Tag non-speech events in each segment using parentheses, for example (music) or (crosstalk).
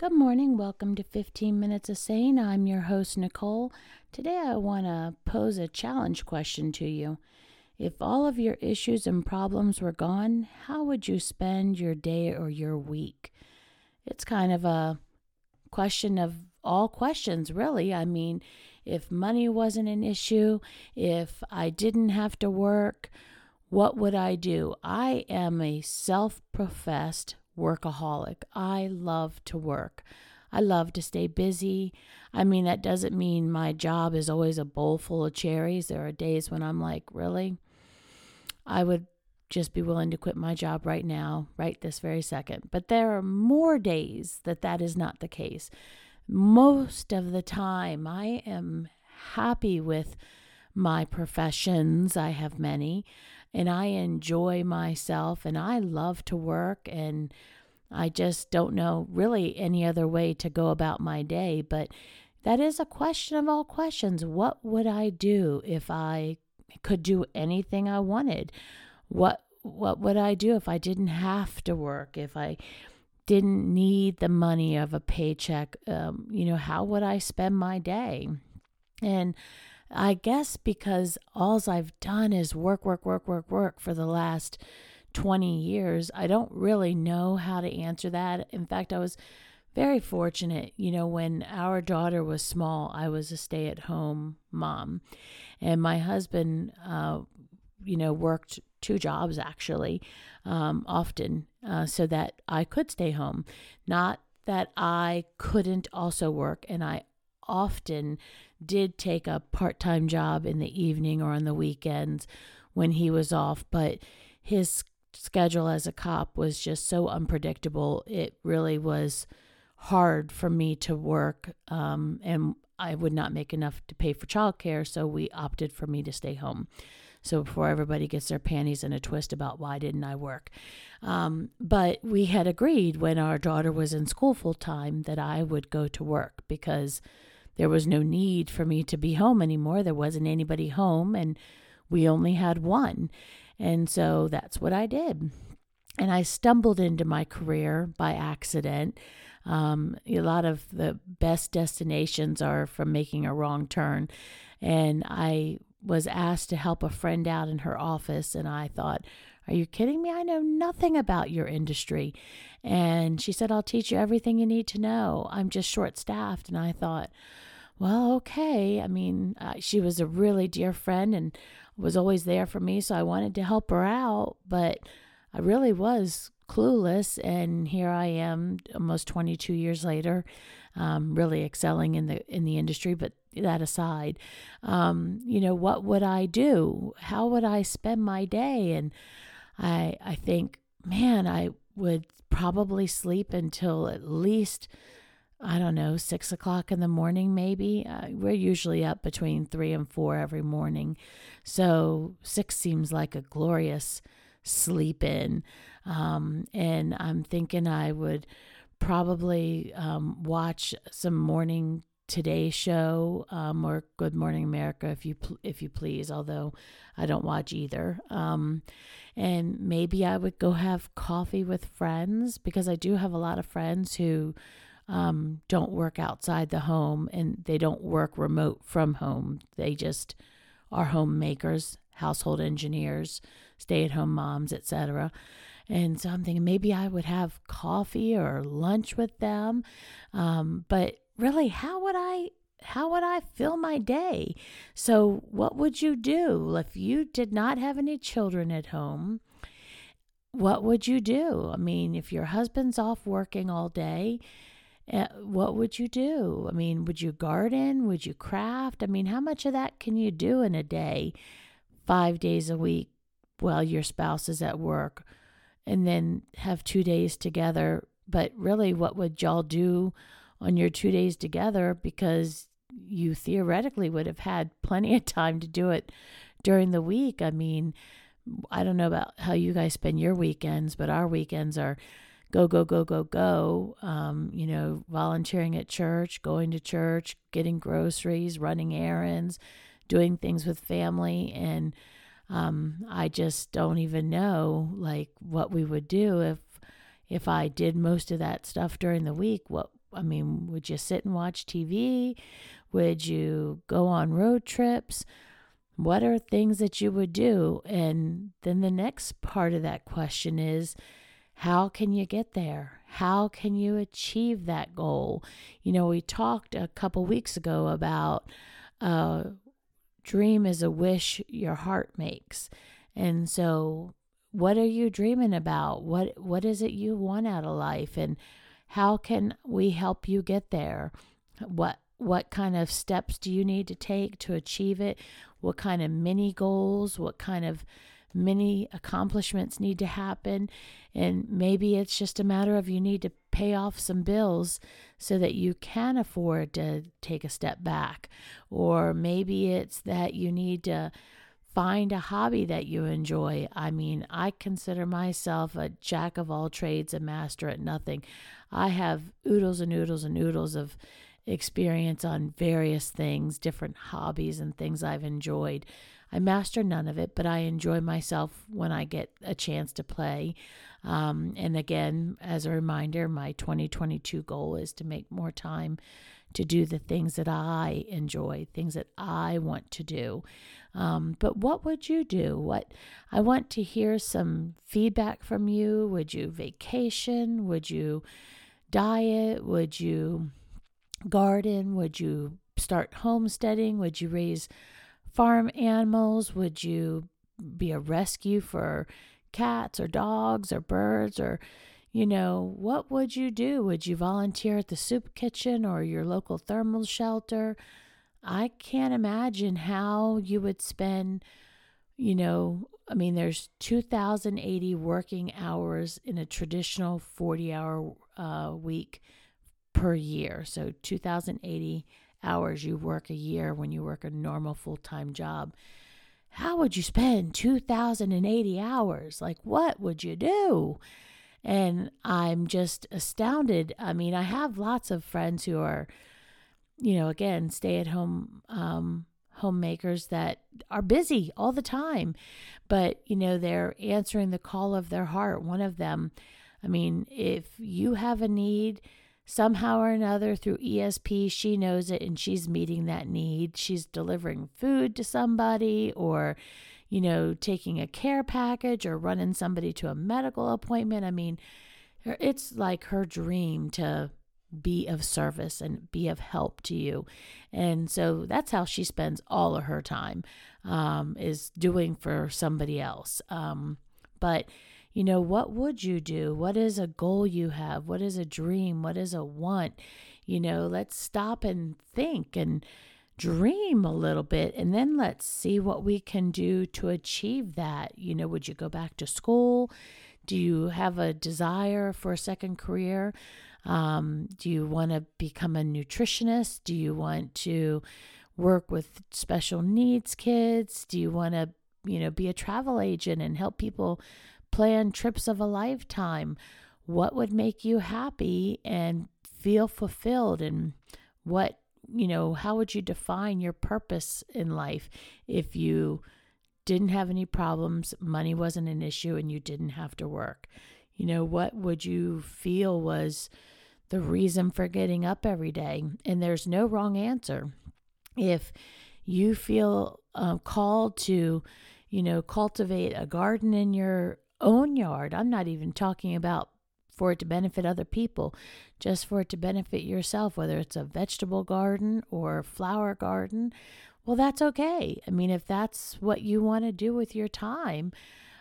Good morning. Welcome to 15 Minutes of Sane. I'm your host, Nicole. Today I want to pose a challenge question to you. If all of your issues and problems were gone, how would you spend your day or your week? It's kind of a question of all questions, really. I mean, if money wasn't an issue, if I didn't have to work, what would I do? I am a self professed workaholic. I love to work. I love to stay busy. I mean, that doesn't mean my job is always a bowl full of cherries. There are days when I'm like, really? I would just be willing to quit my job right now, right this very second. But there are more days that that is not the case. Most of the time, I am happy with my professions. I have many and I enjoy myself and I love to work and I just don't know really any other way to go about my day. But that is a question of all questions. What would I do if I could do anything I wanted? What what would I do if I didn't have to work? If I didn't need the money of a paycheck, um, you know, how would I spend my day? And I guess because all I've done is work, work, work, work, work for the last 20 years, I don't really know how to answer that. In fact, I was very fortunate. You know, when our daughter was small, I was a stay at home mom. And my husband, uh, you know, worked two jobs actually, um, often, uh, so that I could stay home. Not that I couldn't also work, and I often did take a part time job in the evening or on the weekends when he was off, but his schedule as a cop was just so unpredictable. It really was hard for me to work, um, and I would not make enough to pay for childcare, so we opted for me to stay home. So before everybody gets their panties in a twist about why didn't I work, um, but we had agreed when our daughter was in school full time that I would go to work because there was no need for me to be home anymore. There wasn't anybody home, and we only had one. And so that's what I did. And I stumbled into my career by accident. Um, a lot of the best destinations are from making a wrong turn. And I was asked to help a friend out in her office, and I thought, are you kidding me? I know nothing about your industry. And she said, I'll teach you everything you need to know. I'm just short staffed. And I thought, well, okay. I mean, uh, she was a really dear friend and was always there for me, so I wanted to help her out, but I really was clueless. And here I am, almost 22 years later, um, really excelling in the in the industry. But that aside, um, you know, what would I do? How would I spend my day? And I I think, man, I would probably sleep until at least I don't know, six o'clock in the morning, maybe. Uh, we're usually up between three and four every morning. So six seems like a glorious sleep in. Um, and I'm thinking I would probably um, watch some morning Today Show um, or Good Morning America, if you pl- if you please. Although I don't watch either. Um, and maybe I would go have coffee with friends because I do have a lot of friends who um, don't work outside the home and they don't work remote from home. They just are homemakers, household engineers, stay at home moms, etc. And so I'm thinking maybe I would have coffee or lunch with them. Um, but really, how would I? How would I fill my day? So, what would you do if you did not have any children at home? What would you do? I mean, if your husband's off working all day, uh, what would you do? I mean, would you garden? Would you craft? I mean, how much of that can you do in a day, five days a week, while your spouse is at work, and then have two days together? But really, what would y'all do on your two days together? Because you theoretically would have had plenty of time to do it during the week. I mean, I don't know about how you guys spend your weekends, but our weekends are go, go, go, go, go, um, you know, volunteering at church, going to church, getting groceries, running errands, doing things with family. And um, I just don't even know like what we would do if if I did most of that stuff during the week. What I mean, would you sit and watch TV? Would you go on road trips? What are things that you would do? And then the next part of that question is how can you get there? How can you achieve that goal? You know, we talked a couple weeks ago about uh, dream is a wish your heart makes. And so, what are you dreaming about? What what is it you want out of life and how can we help you get there? What what kind of steps do you need to take to achieve it? What kind of mini goals? What kind of many accomplishments need to happen. And maybe it's just a matter of you need to pay off some bills so that you can afford to take a step back. Or maybe it's that you need to find a hobby that you enjoy. I mean, I consider myself a jack of all trades, a master at nothing. I have oodles and oodles and oodles of experience on various things, different hobbies and things I've enjoyed. I master none of it, but I enjoy myself when I get a chance to play. Um, and again, as a reminder, my 2022 goal is to make more time to do the things that I enjoy, things that I want to do. Um, but what would you do? What I want to hear some feedback from you. Would you vacation? Would you diet? Would you garden? Would you start homesteading? Would you raise farm animals? Would you be a rescue for cats or dogs or birds or you know, what would you do? Would you volunteer at the soup kitchen or your local thermal shelter? I can't imagine how you would spend, you know, I mean, there's 2,080 working hours in a traditional 40 hour uh, week per year. So 2,080 hours you work a year when you work a normal full time job. How would you spend 2,080 hours? Like, what would you do? And I'm just astounded. I mean, I have lots of friends who are, you know, again, stay at home um, homemakers that are busy all the time, but, you know, they're answering the call of their heart. One of them, I mean, if you have a need, somehow or another through ESP, she knows it and she's meeting that need. She's delivering food to somebody or, you know, taking a care package or running somebody to a medical appointment. I mean, it's like her dream to be of service and be of help to you. And so that's how she spends all of her time um, is doing for somebody else. Um, but you know, what would you do? What is a goal you have? What is a dream? What is a want? You know, let's stop and think and dream a little bit and then let's see what we can do to achieve that. You know, would you go back to school? Do you have a desire for a second career? Um, do you want to become a nutritionist? Do you want to work with special needs kids? Do you want to, you know, be a travel agent and help people plan trips of a lifetime. What would make you happy and feel fulfilled? And what, you know, how would you define your purpose in life if you didn't have any problems, money wasn't an issue, and you didn't have to work? You know, what would you feel was the reason for getting up every day? And there's no wrong answer. If you feel uh, called to, you know, cultivate a garden in your own yard. I'm not even talking about for it to benefit other people, just for it to benefit yourself, whether it's a vegetable garden or flower garden. Well, that's okay. I mean, if that's what you want to do with your time,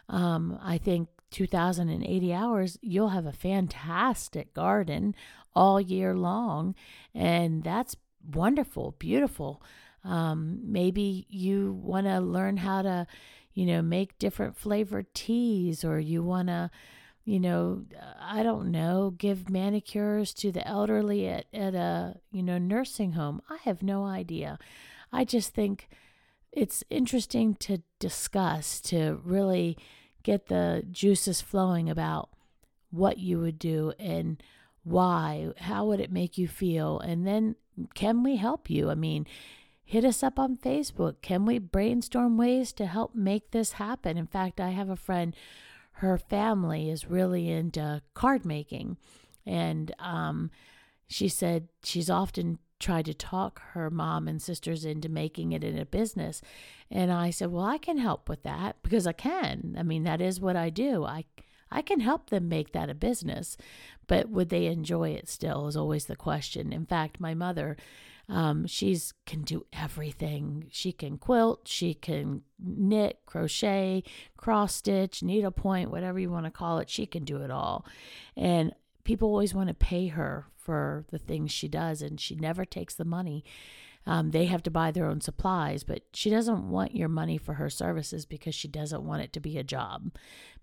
um, I think 2,080 hours, you'll have a fantastic garden all year long. And that's wonderful, beautiful. Um, maybe you want to learn how to you know, make different flavored teas or you want to, you know, I don't know, give manicures to the elderly at, at a, you know, nursing home. I have no idea. I just think it's interesting to discuss, to really get the juices flowing about what you would do and why, how would it make you feel? And then can we help you? I mean, hit us up on Facebook. Can we brainstorm ways to help make this happen? In fact, I have a friend, her family is really into card making. And um, she said she's often tried to talk her mom and sisters into making it in a business. And I said, Well, I can help with that because I can. I mean, that is what I do. I I can help them make that a business, but would they enjoy it still is always the question. In fact, my mother, um, she's can do everything. She can quilt, she can knit, crochet, cross stitch, needlepoint, whatever you want to call it. She can do it all, and people always want to pay her for the things she does, and she never takes the money. Um, they have to buy their own supplies, but she doesn't want your money for her services because she doesn't want it to be a job,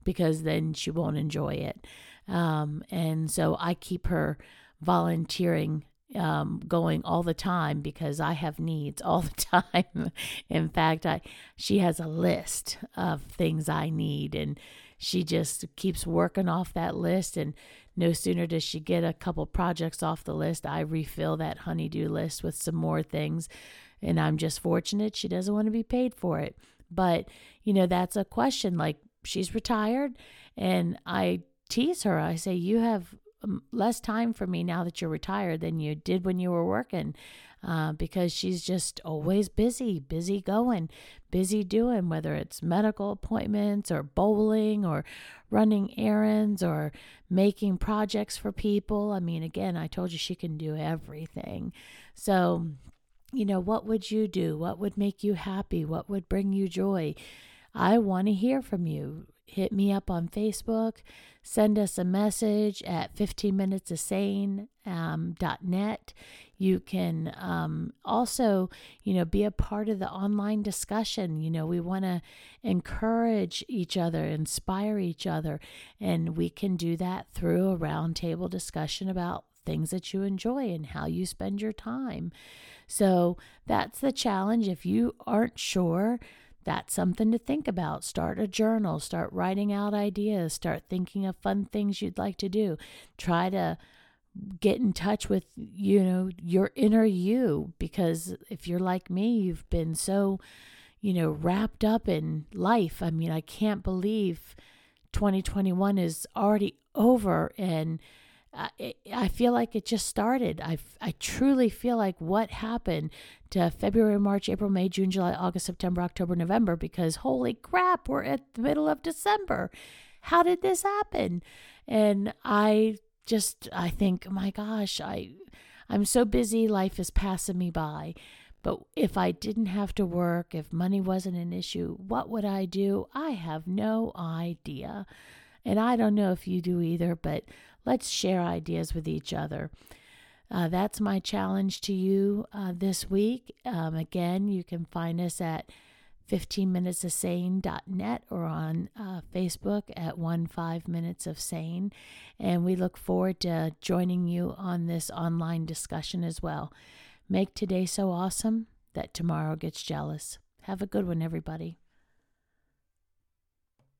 because then she won't enjoy it. Um, and so I keep her volunteering um, going all the time because I have needs all the (laughs) time. In fact, I she has a list of things I need, and she just keeps working off that list. And no sooner does she get a couple projects off the list, I refill that honeydew list with some more things. And I'm just fortunate she doesn't want to be paid for it. But you know, that's a question. Like she's retired, and I tease her. I say, You have less time for me now that you're retired than you did when you were working uh, because she's just always busy, busy going, busy doing, whether it's medical appointments or bowling or running errands or making projects for people. I mean, again, I told you she can do everything. So, you know, what would you do? What would make you happy? What would bring you joy? I want to hear from you hit me up on Facebook, send us a message at 15minutesofsane.net. Um, .net. you can um, also, you know, be a part of the online discussion. You know, we want to encourage each other, inspire each other, and we can do that through a roundtable discussion about things that you enjoy and how you spend your time. So that's the challenge. If you aren't sure, that's something to think about. Start a journal, start writing out ideas, start thinking of fun things you'd like to do. Try to get in touch with, you know, your inner you because if you're like me, you've been so, you know, wrapped up in life. I mean, I can't believe 2021 is already over and Eh, I, feel like it just started. I, I truly feel like what happened to February, March, April, May, June, July, August, September, October, November, because holy crap, we're at the middle of December. How did this happen? And I just, I think, my gosh, I, I'm so busy, life is passing me by. But if I didn't have to work, if money wasn't an issue, what would I do? I have no idea. And I don't know if you do either, but let's share ideas with each other. Uh, that's my challenge to you uh, this week. Um, again, you can find us at 15minutesofsane.net or on uh, Facebook at 1 5 Minutes of Sane. And we look forward to joining you on this online discussion as well. Make today so awesome that tomorrow gets jealous. Have a good one, everybody.